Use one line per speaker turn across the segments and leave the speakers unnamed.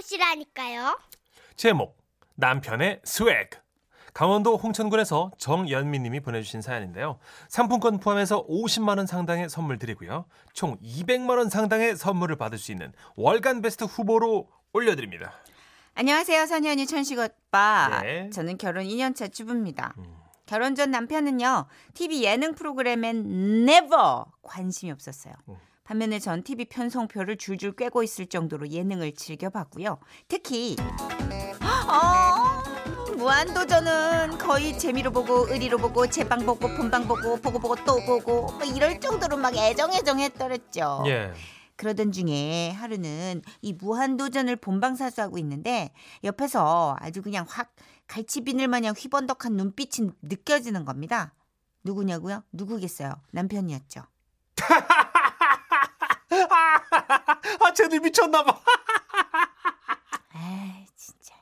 찾아보시라니까요.
제목 남편의 swag 강원도 홍천군에서 정연미 님이 보내주신 사연인데요. 상품권 포함해서 50만 원 상당의 선물 드리고요. 총 200만 원 상당의 선물을 받을 수 있는 월간 베스트 후보로 올려드립니다.
안녕하세요, 선현이 천식 오빠.
네.
저는 결혼 2년차 주부입니다. 결혼 전 남편은요, TV 예능 프로그램엔 never 관심이 없었어요.
음.
반면에 전 TV 편성표를 줄줄 꿰고 있을 정도로 예능을 즐겨봤고요. 특히, 어, 무한도전은 거의 재미로 보고, 의리로 보고, 제방 보고, 본방 보고, 보고 보고 또 보고, 뭐 이럴 정도로 막 애정애정했더랬죠.
예.
그러던 중에 하루는 이 무한도전을 본방사수하고 있는데 옆에서 아주 그냥 확 갈치비늘 마냥 휘번덕한 눈빛이 느껴지는 겁니다. 누구냐고요? 누구겠어요? 남편이었죠.
아, 쟤들 미쳤나봐.
아 진짜.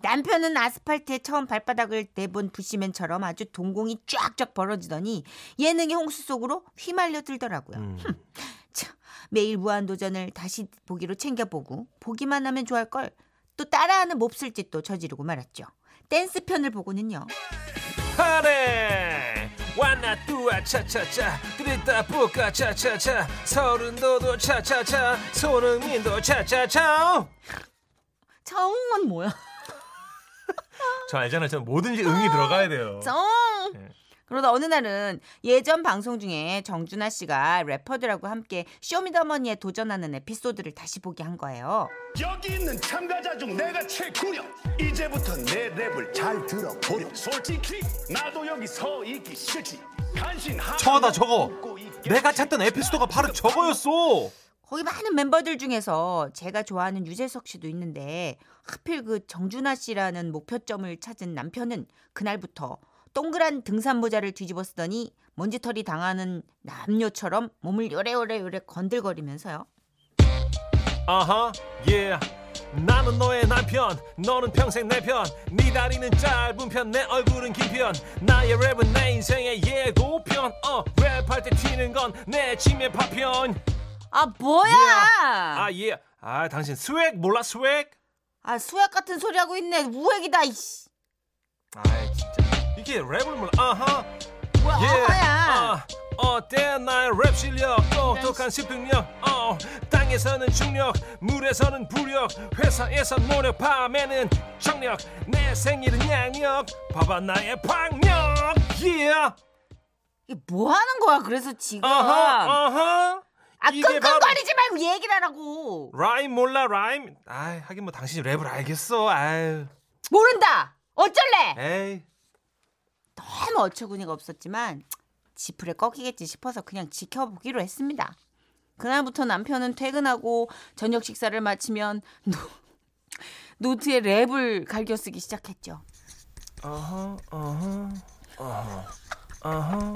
남편은 아스팔트에 처음 발바닥을 내본 부시맨처럼 아주 동공이 쫙쫙 벌어지더니 예능의 홍수 속으로 휘말려 들더라고요.
음.
참, 매일 무한도전을 다시 보기로 챙겨보고 보기만 하면 좋아할 걸 또 따라하는 몹쓸 짓도 저지르고 말았죠. 댄스 편을 보고는요.
하네 와나 뚜아 차차차 그랬다 뽀까 차차차 서른도도 차차차 손흥민도 차차차
정은 뭐야?
저 알잖아요 저는 뭐든지 응이 들어가야 돼요
정.
네.
그러다 어느 날은 예전 방송 중에 정준하 씨가 래퍼들하고 함께 쇼미더머니에 도전하는 에피소드를 다시 보게 한 거예요.
여기 있는 참가자 중 내가 최고령 이제부터 내 랩을 잘 들어보렴 솔직히 나도 여기 서 있기 싫지. 간신 하나
저거다 저거. 내가 찾던 에피소드가 바로 저거였어.
거기 많은 멤버들 중에서 제가 좋아하는 유재석 씨도 있는데 하필 그 정준하 씨라는 목표점을 찾은 남편은 그날부터 동그란 등산 모자를 뒤집어 쓰더니 먼지털이 당하는 남녀처럼 몸을 요래요래요래 건들거리면서요.
아하 예 나는 너의 남편 너는 평생 내 편 네 다리는 짧은 편 내 얼굴은 긴 편 나의 랩은 내 인생의 예고편 어 랩할 때 튀는 건 내 침의 파편
아 뭐야?
아예 아 당신 swag 몰라 swag
아 수액 같은 소리 하고 있네. 우액이다. 이씨.
아 진짜 이게 랩을 아하
뭐야? 아야.
아, 어때 나의 랩 실력 똑똑한 습득력 어 땅에서는 중력 물에서는 부력 회사에서 노력 밤에는 정력 내 생일은 양력 봐봐 나의 박력 yeah
이게 뭐 하는 거야? 그래서 지금
아하 아하
아 끙끙거리지 말고 얘기를 하라고.
rhyme 몰라 rhyme 아 하긴 뭐 당신이 랩을 알겠어 아유
모른다. 어쩔래?
에이
너무 어처구니가 없었지만 제풀에 꺾이겠지 싶어서 그냥 지켜보기로 했습니다. 그날부터 남편은 퇴근하고 저녁 식사를 마치면 노, 노트에 랩을 갈겨 쓰기 시작했죠.
어허 어허 어허 어허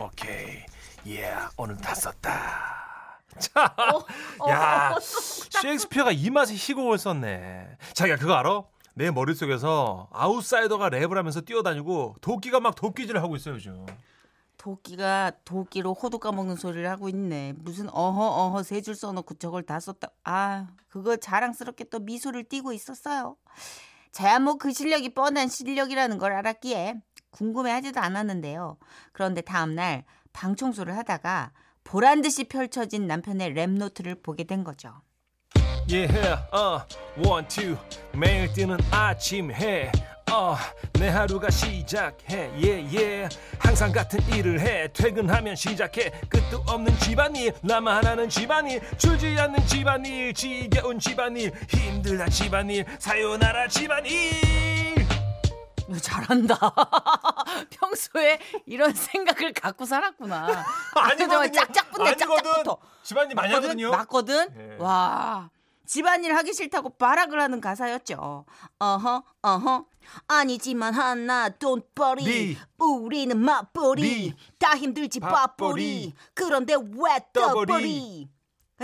오케이 예 오늘 다 썼다 자, 야 셰익스피어가 이 맛에 희곡을 썼네 자기가 그거 알아? 내 머릿속에서 아웃사이더가 랩을 하면서 뛰어다니고 도끼가 막 도끼질을 하고 있어요 요즘
도끼가 도끼로 호두 까먹는 소리를 하고 있네. 무슨 어허 어허 세 줄 써놓고 저걸 다 썼다. 아 그거 자랑스럽게 또 미소를 띠고 있었어요. 저야 뭐 그 실력이 뻔한 실력이라는 걸 알았기에 궁금해하지도 않았는데요. 그런데 다음날 방 청소를 하다가 보란 듯이 펼쳐진 남편의 랩 노트를 보게 된 거죠.
예, 어, one, two. 매일 뜨는 아침 해. 어, 내 하루가 시작해. 예, 예. 항상 같은 일을 해. 퇴근하면 시작해. 끝도 없는 집안일. 나만 하는 집안일. 줄지 않는 집안일. 지겨운 집안일. 힘들다 집안일. さよなら 집안일.
너 잘한다. 평소에 이런 생각을 갖고 살았구나.
아니거든요.
짝짝붙네
아니거든.
짝짝붙어.
집안일 많이
맞거든?
하거든요.
맞거든?
예.
와. 집안일 하기 싫다고 발악을 하는 가사였죠. 어허, 어허. 아니지만 하나, don't worry.
리.
우리는 맞벌이.
리.
다 힘들지,
밥벌이.
그런데 왜.
떠벌이?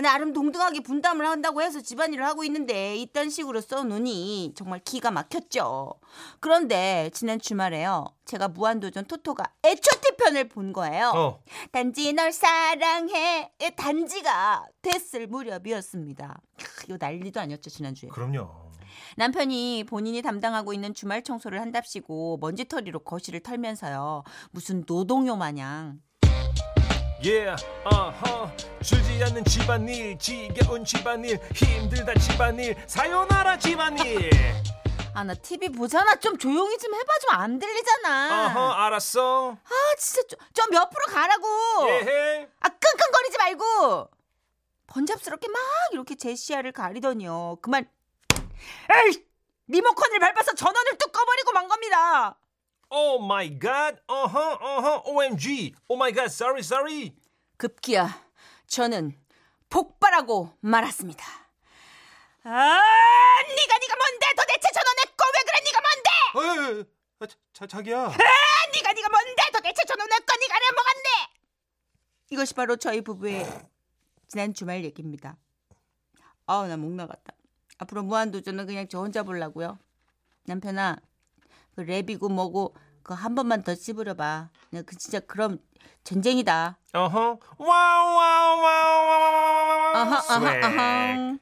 나름 동등하게 분담을 한다고 해서 집안일을 하고 있는데 이딴 식으로 써놓으니 정말 기가 막혔죠. 그런데 지난 주말에요. 제가 무한도전 토토가 H.O.T. 편을 본 거예요.
어.
단지 널 사랑해 의 단지가 됐을 무렵이었습니다. 크, 이거 난리도 아니었죠 지난주에.
그럼요.
남편이 본인이 담당하고 있는 주말 청소를 한답시고 먼지털이로 거실을 털면서요. 무슨 노동요 마냥
Yeah, 어허. 줄지 않는 집안일, 지겨운 집안일, 힘들다 집안일, 사요나라 집안일.
아 나 TV 보잖아. 좀 조용히 좀 해봐. 좀 안 들리잖아.
어허, 알았어.
아 진짜 좀 옆으로 가라고.
예해.
아 끙끙거리지 말고. 번잡스럽게 막 이렇게 제 시야를 가리더니요. 그만. 에이! 리모컨을 밟아서 전원을 뚝 꺼버리고 만 겁니다
Oh my god. 어허, 어허. OMG. Oh my god. Sorry, sorry.
급기야 저는 폭발하고 말았습니다 아 니가 니가 뭔데 도대체 전원했고 왜 그래 니가 뭔데
에이, 아, 자, 자, 자기야.
아 니가 니가 뭔데 도대체 전원했고 니가 내 뭐간데 이것이 바로 저희 부부의 지난 주말 얘기입니다 아우 나 목 나갔다 앞으로 무한도전은 그냥 저 혼자 보려고요 남편아 그 랩이고 뭐고 그 한 번만 더 씹으려봐 그냥 그 진짜 그럼 전쟁이다
어허. wow, wow, wow, wow.
아하 아하. 아하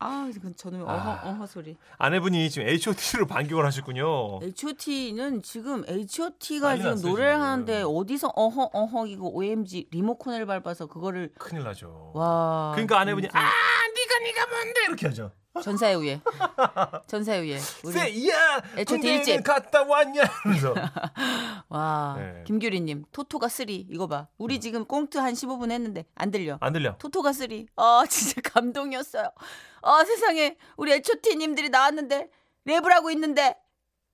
아 이건 저는 어허
아.
어허 소리
아내분이 지금 H.O.T로 반격을 하셨군요.
H.O.T.는 지금 H.O.T.가 지금
났어요,
노래를
지금.
하는데 어디서 어허 어허 이거 OMG 리모컨을 밟아서 그거를
큰일 나죠.
와
그러니까 아내분이
진짜.
아, 네가 네가 뭔데 이렇게 하죠.
전사의 후예 전사의 후예 우리
쎄야.
H.O.T.
군대는
일집.
갔다 왔냐 하면서.
와
네.
김규리님 토토가 쓰리 이거 봐 우리 지금 꽁트 한 15분 했는데 안 들려
안 들려.
토토가 쓰리 아 진짜 감동이었어요 아 세상에 우리 H.O.T.님들이 나왔는데 랩을 하고 있는데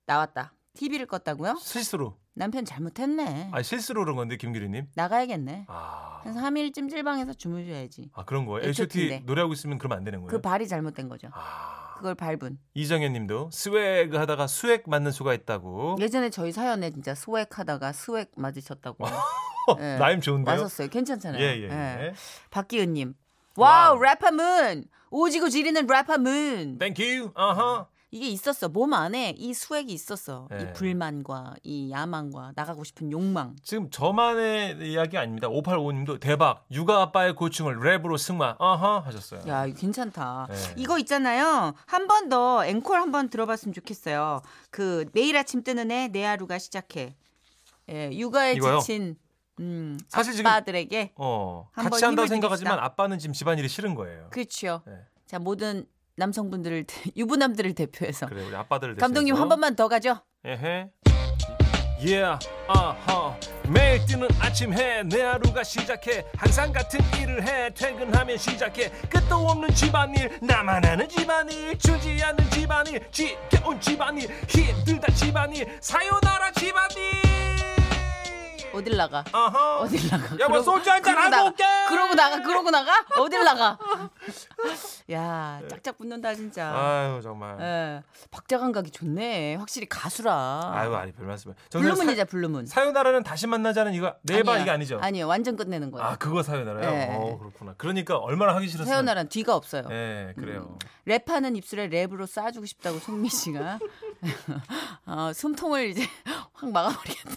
나왔다 TV를 껐다고요?
실수로.
남편 잘못했네
아 실수로 그런 건데 김규리님.
나가야겠네
아.
한 3일 찜질방에서 주무셔야지
아 그런 거예요.
H.O.T.
노래하고 있으면 그러면 안 되는 거예요.
그 발이 잘못된 거죠
아.
그걸 밟은
이정현님도 swag 하다가 수액 맞는 수가 있다고.
예전에 저희 사연에 진짜 swag 하다가 수액 맞으셨다고 예.
rhyme 좋은데요?
맞았어요 괜찮잖아요
예예.
예.
예.
박기은님
wow wow.
래퍼문 오지고 지리는 래퍼문
thank you. 어허.
이게 있었어 몸 안에 이 swag이 있었어
예.
이 불만과 이 야망과 나가고 싶은 욕망
지금 저만의 이야기 아닙니다. 5855님도 대박. 육아 아빠의 고충을 랩으로 승화. 어허 하셨어요.
야 이거 괜찮다
예.
이거 있잖아요 한 번 더 앵콜 한 번 들어봤으면 좋겠어요 그 매일 아침 뜨는 해 내 하루가 시작해 예, 육아에
이거요?
지친 음,
사실 지금-
아빠들에게
어. 같이 한다고 생각하지만. 아빠는 지금 집안일이 싫은 거예요.
그렇죠
네.
자 모든 남성분들을 유부남들을 대표해서
그래 우리 아빠들을
감독님
대신해서.
한 번만 더 가죠
에헤. Yeah, 어허. 매일 뜨는 아침 해, 내 하루가 시작해. 항상 같은 일을 해, 퇴근하면 시작해. 끝도 없는 집안일, 나만 아는 집안일, 주지 않는 집안일, 지겨운 집안일, 힘들다 집안일, 사요나라 집안일.
어딜 나가
어허.
어딜 나가
여보
그러고-
소주 한잔 하고. 올게.
그러고 나가 그러고 나가 어딜 나가 야 짝짝 붙는다 진짜
아유 정말.
예. 박자 감각이 좋네 확실히 가수라
아유 아니 별 말씀을.
블루문이자 블루문
사요나라는 다시 만나자는 이거
never.
이게 아니죠?
아니요 완전 끝내는 거예요
아 그거 사요나라요?
네.
어 그렇구나. 그러니까 얼마나 하기 싫었어요.
태어나란 뒤가 없어요
네 그래요.
랩하는 입술에 랩으로 쏴주고 싶다고 송미 씨가 어, 숨통을 이제 확 막아버리겠다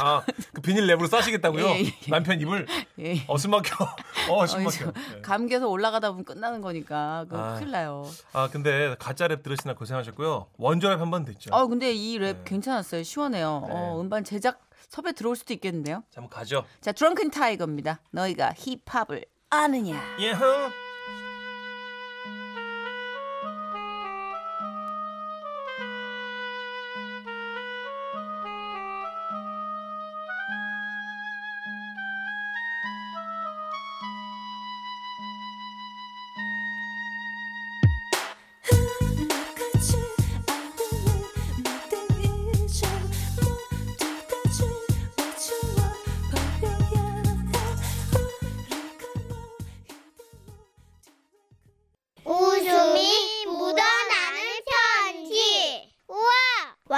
아, 그 비닐 랩으로 싸시겠다고요?
예, 예, 예.
남편 입을
예.
어 숨막혀. 어
어,
숨막혀.
이제
네.
감기에서 올라가다 보면 끝나는 거니까 그거
아.
큰일 나요.
아 근데 가짜 랩 들으시나 고생하셨고요. 원조 랩한번 듣죠.
아 근데 이랩
네.
괜찮았어요. 시원해요.
네.
어, 음반 제작 섭외 들어올 수도 있겠는데요.
자, 한번 가죠.
자, 드렁큰 타이거입니다. 너희가 힙합을 아느냐?
yeah.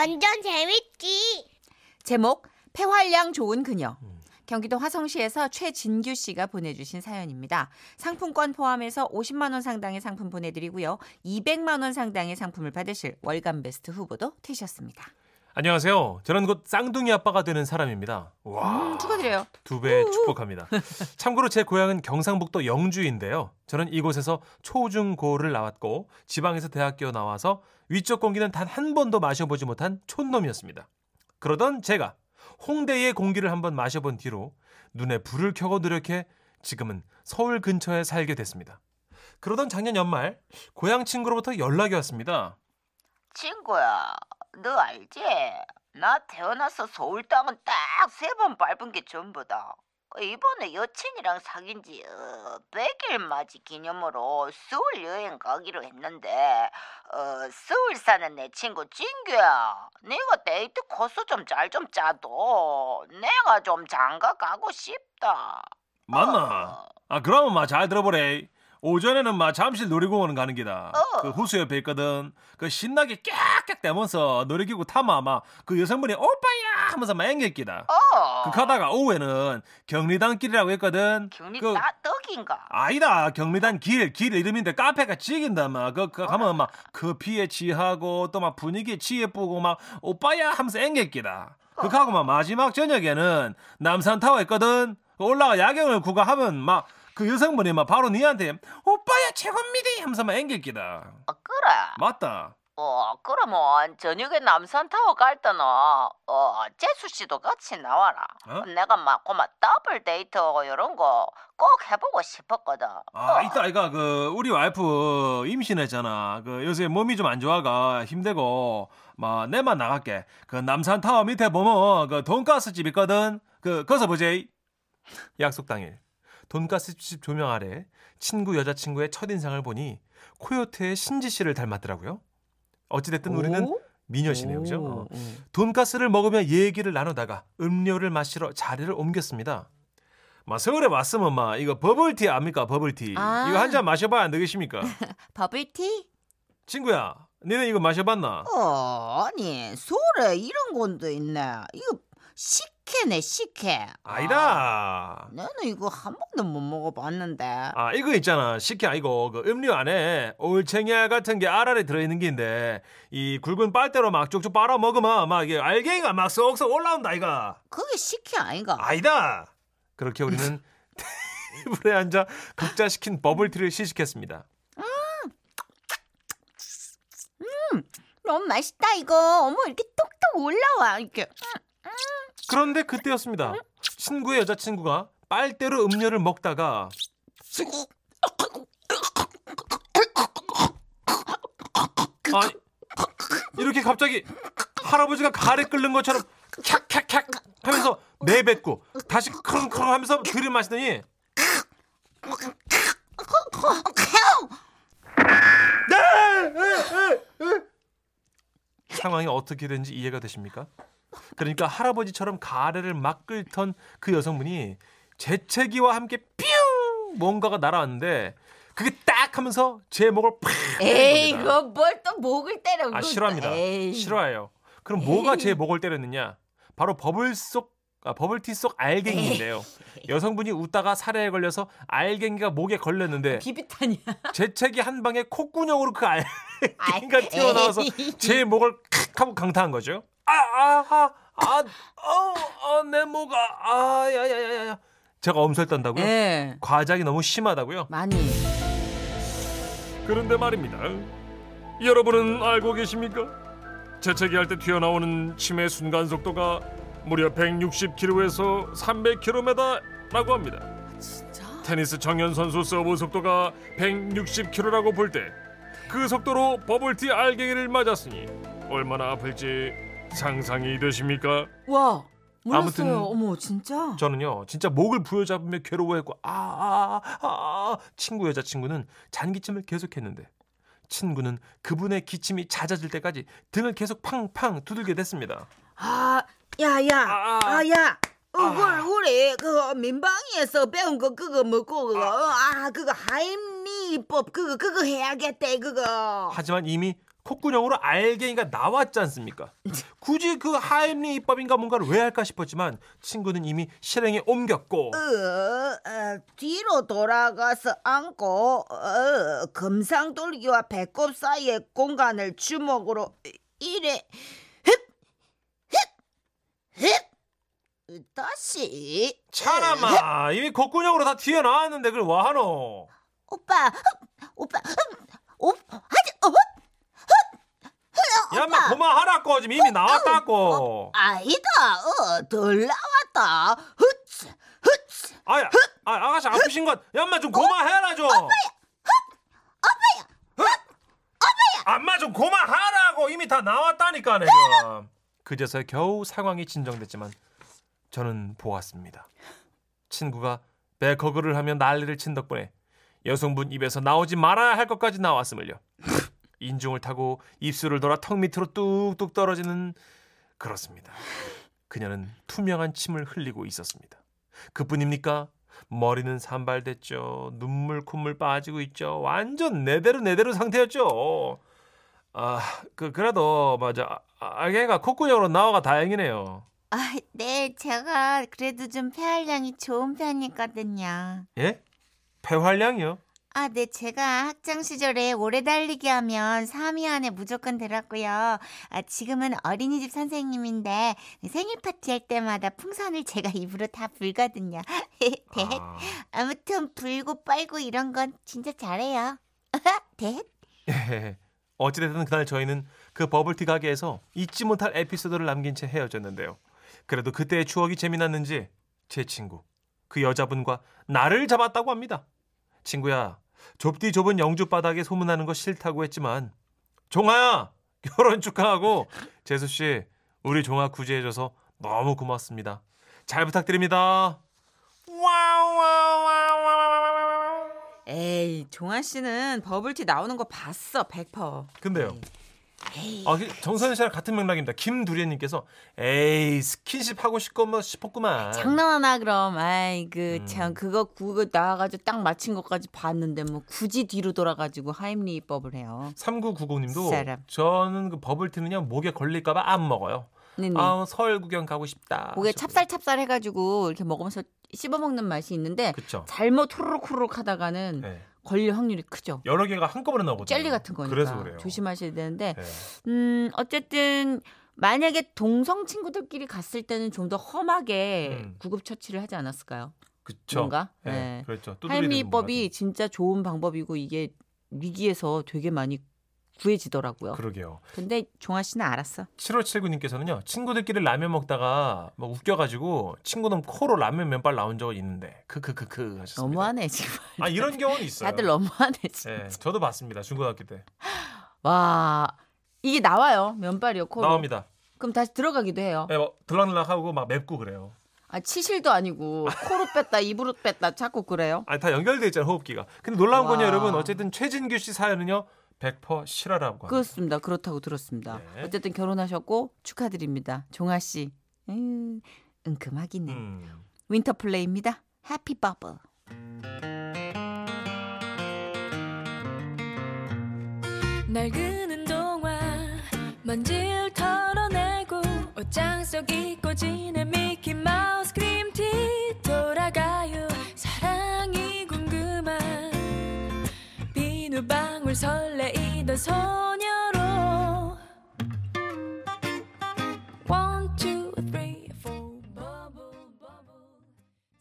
완전 재밌지.
제목 폐활량 좋은 그녀. 경기도 화성시에서 최진규 씨가 보내주신 사연입니다. 상품권 포함해서 50만 원 상당의 상품 보내드리고요. 200만 원 상당의 상품을 받으실 월간 베스트 후보도 되셨습니다.
안녕하세요. 저는 곧 쌍둥이 아빠가 되는 사람입니다. 와.
음, 축하드려요.
두 배 축복합니다. 참고로 제 고향은 경상북도 영주인데요. 저는 이곳에서 초중고를 나왔고 지방에서 대학교 나와서 위쪽 공기는 단 한 번도 마셔보지 못한 촌놈이었습니다. 그러던 제가 홍대의 공기를 한번 마셔본 뒤로 눈에 불을 켜고 노력해 지금은 서울 근처에 살게 됐습니다. 그러던 작년 연말 고향 친구로부터 연락이 왔습니다.
친구야, 너 알지? 나 태어나서 서울 땅은 딱 세 번 밟은 게 전부다. 이번에 여친이랑 사귄 지 어, 100일 맞이 기념으로 서울 여행 가기로 했는데 어, 서울 사는 내 친구 진규야 네가 데이트 코스 좀 잘 좀 짜도 내가 좀 장가 가고 싶다
맞나? 아 그러면 마 잘 들어보래. 오전에는 마 잠실 놀이공원 가는 기다.
어.
그 호수 옆에 있거든. 그 신나게 깍깍 대면서 놀이기구 타마 막그 여성분이 오빠야 하면서 막 앵길 기다.
어
그 가다가 오후에는 경리단 길이라고 했거든.
경리
그-
나 떡인가?
아니다 경리단 길, 길 이름인데 카페가 쥑인다 막. 그, 그 가면 막 커피에 취하고 또 막 분위기에 취해보고 막 오빠야 하면서 앵길 기다. 그 가고 막 마지막 저녁에는 남산타워 있거든. 그 올라가 야경을 구가하면 막 그 여성분이 막 바로 니한테 오빠야 최고입니다 하면서 막 앵길 기다.
어, 그래
맞다.
어, 그러면 저녁에 남산타워 갈 때는 어, 제수씨도 같이 나와라.
어?
내가 막 고마 더블 데이트 이런 거 꼭 해보고 싶었거든.
아,
어.
이따 이가 그 우리 와이프 임신했잖아. 그 요새 몸이 좀 안 좋아가 힘들고 막 내만 나갈게. 그 남산 타워 밑에 보면 그 돈가스 집 있거든. 그 거기서 보제. 약속 당일 돈가스 집 조명 아래 친구 여자친구의 첫인상을 보니 코요태의 신지 씨를 닮았더라고요. 어찌됐든 우리는 미녀시네요, 그죠? 어. 돈가스를 먹으며 얘기를 나누다가 음료를 마시러 자리를 옮겼습니다. 마 서울에 왔으면 마 이거 버블티 압니까 버블티
아.
이거 한 잔 마셔봐야 안 되겠습니까?
버블티?
친구야, 너네 이거 마셔봤나?
어, 아니 서울에 이런 건도 있네. 이거 식 혜네 식혜.
아니다.
나는 이거 한 번도 못 먹어봤는데.
아 이거 있잖아 식혜 아니고 그 음료 안에 올챙이알 같은 게 알알에 들어있는 게인데 이 굵은 빨대로 막 쭉쭉 빨아 먹으면 막 이게 알갱이가 막 쏙쏙 올라온다 이가
그게 식혜 아닌가?
아니다. 그렇게 우리는 테이블에 앉아 각자 시킨 버블티를 시식했습니다.
너무 맛있다 이거. 어머 이렇게 톡톡 올라와 이렇게.
그런데 그때였습니다. 친구의 여자친구가 빨대로 음료를 먹다가 아니 이렇게 갑자기 할아버지가 가래 끓는 것처럼 캬캬캬 하면서 내뱉고 다시 크릉크릉 하면서 들이마시더니 네! 상황이 어떻게 된지 이해가 되십니까? 그러니까 할아버지처럼 가래를 막 끓던 그 여성분이 재채기와 함께 뿅 뭔가가 날아왔는데 그게 딱 하면서 제 목을 팍
에이
때립니다.
이거 뭘 또 목을 때려.
아 싫어합니다.
에이.
싫어해요. 그럼 뭐가 제 목을 때렸느냐? 바로 버블 속 아, 버블티 속 알갱이인데요. 여성분이 웃다가 살해에 걸려서 알갱이가 목에 걸렸는데
비비탄이야.
재채기 한 방에 콧구녕으로 그 알갱이가
아이,
튀어나와서
에이.
제 목을 칵 하고 강타한 거죠. 아, 아, 아, 아, 어, 어, 내 목아, 아, 야, 야, 야, 야. 제가 엄살 떤다고요?
예.
과장이 너무 심하다고요?
많이.
그런데 말입니다. 여러분은 알고 계십니까? 재채기 할 때 튀어나오는 침의 순간 속도가 무려 160km에서 300km라고 합니다.
진짜?
테니스 정연 선수 서브 속도가 160km라고 볼 때 그 속도로 버블티 알갱이를 맞았으니 얼마나 아플지 상상이 되십니까?
와. 몰랐어요.
아무튼
어머 진짜.
저는요 진짜 목을 부여잡으며 괴로워했고 아아아 아, 아, 친구 여자친구는 잔기침을 계속했는데 친구는 그분의 기침이 잦아질 때까지 등을 계속 팡팡 두들겨 댔습니다.
아, 야야,
아, 아.
아야.
아.
그걸 우리 그 민방위에서 배운 거 그거 뭐고 그거 아 그거 하임리법 그거 그거 해야겠대 그거
하지만 이미 콧구녕으로 알갱이가 나왔지 않습니까? 굳이 그 하임리 입법인가 뭔가를 왜 할까 싶었지만 친구는 이미 실행에 옮겼고
어, 어, 뒤로 돌아가서 앉고 어, 금상돌기와 배꼽 사이의 공간을 주먹으로 이래 흡흡흡 다시
차라마 이미 콧구녕으로 다 튀어나왔는데 그걸 와하노
오빠 흡, 오빠 흡, 오 하지 어, 흡.
야 인마. 그만하라고. 지금 이미 나왔다고.
아니다. 어 덜 나왔다. 흡 흡.
아야 아, 아가씨 아프신 것 야마 좀 그만해라 좀 안마 좀 그만하라고. 이미 다 나왔다니까 내가 그제서 겨우 상황이 진정됐지만 저는 보았습니다. 친구가 백허그를 하며 난리를 친 덕분에 여성분 입에서 나오지 말아야 할 것까지 나왔음을요 인중을 타고 입술을 돌아 턱 밑으로 뚝뚝 떨어지는 그렇습니다 그녀는 투명한 침을 흘리고 있었습니다 그뿐입니까? 머리는 산발됐죠. 눈물 콧물 빠지고 있죠. 완전 내대로 내대로 상태였죠. 아, 그 그래도 맞아. 아, 알갱이가 콧구녕으로 나와가 다행이네요.
아, 네, 제가 그래도 좀 폐활량이 좋은 편이거든요.
예? 폐활량이요?
아, 네, 제가 학창 시절에 오래 달리기 하면 3위 안에 무조건 들었고요. 아, 지금은 어린이집 선생님인데 생일 파티 할 때마다 풍선을 제가 입으로 다 불거든요. 네.
아,
아무튼 불고 빨고 이런 건 진짜 잘해요. 네.
예. 어찌됐든 그날 저희는 그 버블티 가게에서 잊지 못할 에피소드를 남긴 채 헤어졌는데요. 그래도 그때의 추억이 재미났는지 제 친구 그 여자분과 나를 잡았다고 합니다. 친구야, 좁디 좁은 영주 바닥에 소문나는 거 싫다고 했지만 종아야 결혼 축하하고 재수 씨 우리 종아 구제해줘서 너무 고맙습니다. 잘 부탁드립니다.
에이, 종아 씨는 버블티 나오는 거 봤어, 100%.
근데요.
에이.
아, 그 정선희 씨랑 같은 맥락입니다. 김두리님께서 에이 스킨십 하고 싶구만 싶었구만.
장난하나 그럼 아이 그
음.
참 그거 그거 나와가지고 딱 맞힌 것까지 봤는데 뭐 굳이 뒤로 돌아가지고 하임리법을 해요.
3990님도
사람.
저는 그 버블티는요 목에 걸릴까봐 안 먹어요.
네네.
아 서울 구경 가고 싶다.
목에 찹쌀찹쌀 해가지고 이렇게 먹으면서 씹어 먹는 맛이 있는데
그렇죠.
잘못 후루룩 후루룩 하다가는
네.
걸릴 확률이 크죠.
여러 개가 한꺼번에 나오거든요.
젤리 같은 거니까
그래서 그래요.
조심하셔야 되는데
네.
음 어쨌든 만약에 동성 친구들끼리 갔을 때는 좀 더 험하게
음.
구급 처치를 하지 않았을까요?
그쵸.
뭔가?
네.
네.
그렇죠.
할미법이 진짜 좋은 방법이고 이게 위기에서 되게 많이 구해지더라고요.
그러게요.
근데 종아 씨는 알았어.
7579님께서는요 친구들끼리 라면 먹다가 막 웃겨가지고 친구놈 코로 라면 면발 나온 적이 있는데 크크크크 하셨습니다.
너무하네 지금.
아 이런 경우는 있어요.
다들 너무하네 진짜.
네, 저도 봤습니다 중고등학교 때
와 이게 나와요 면발이요 코로.
나옵니다.
그럼 다시 들어가기도 해요.
네, 뭐 들락날락하고 막 맵고 그래요.
아 치실도 아니고 코로 뺐다 입으로 뺐다 자꾸 그래요.
아니 다 연결돼 있잖아요 호흡기가. 근데 놀라운 건요
와.
여러분 어쨌든 최진규 씨 사연은요 100% 실화라고 합니다.
그렇습니다. 그렇다고 들었습니다.
네.
어쨌든 결혼하셨고 축하드립니다. 종아 씨. 음, 응큼하기네.
음.
윈터 플레이입니다. Happy Bubble.
낡은 동화 먼지를 털어내고 옷장 속 잊고 지낸 미키 마우스 그림티 돌아가요 궁금한 비누방울 설레이던 소녀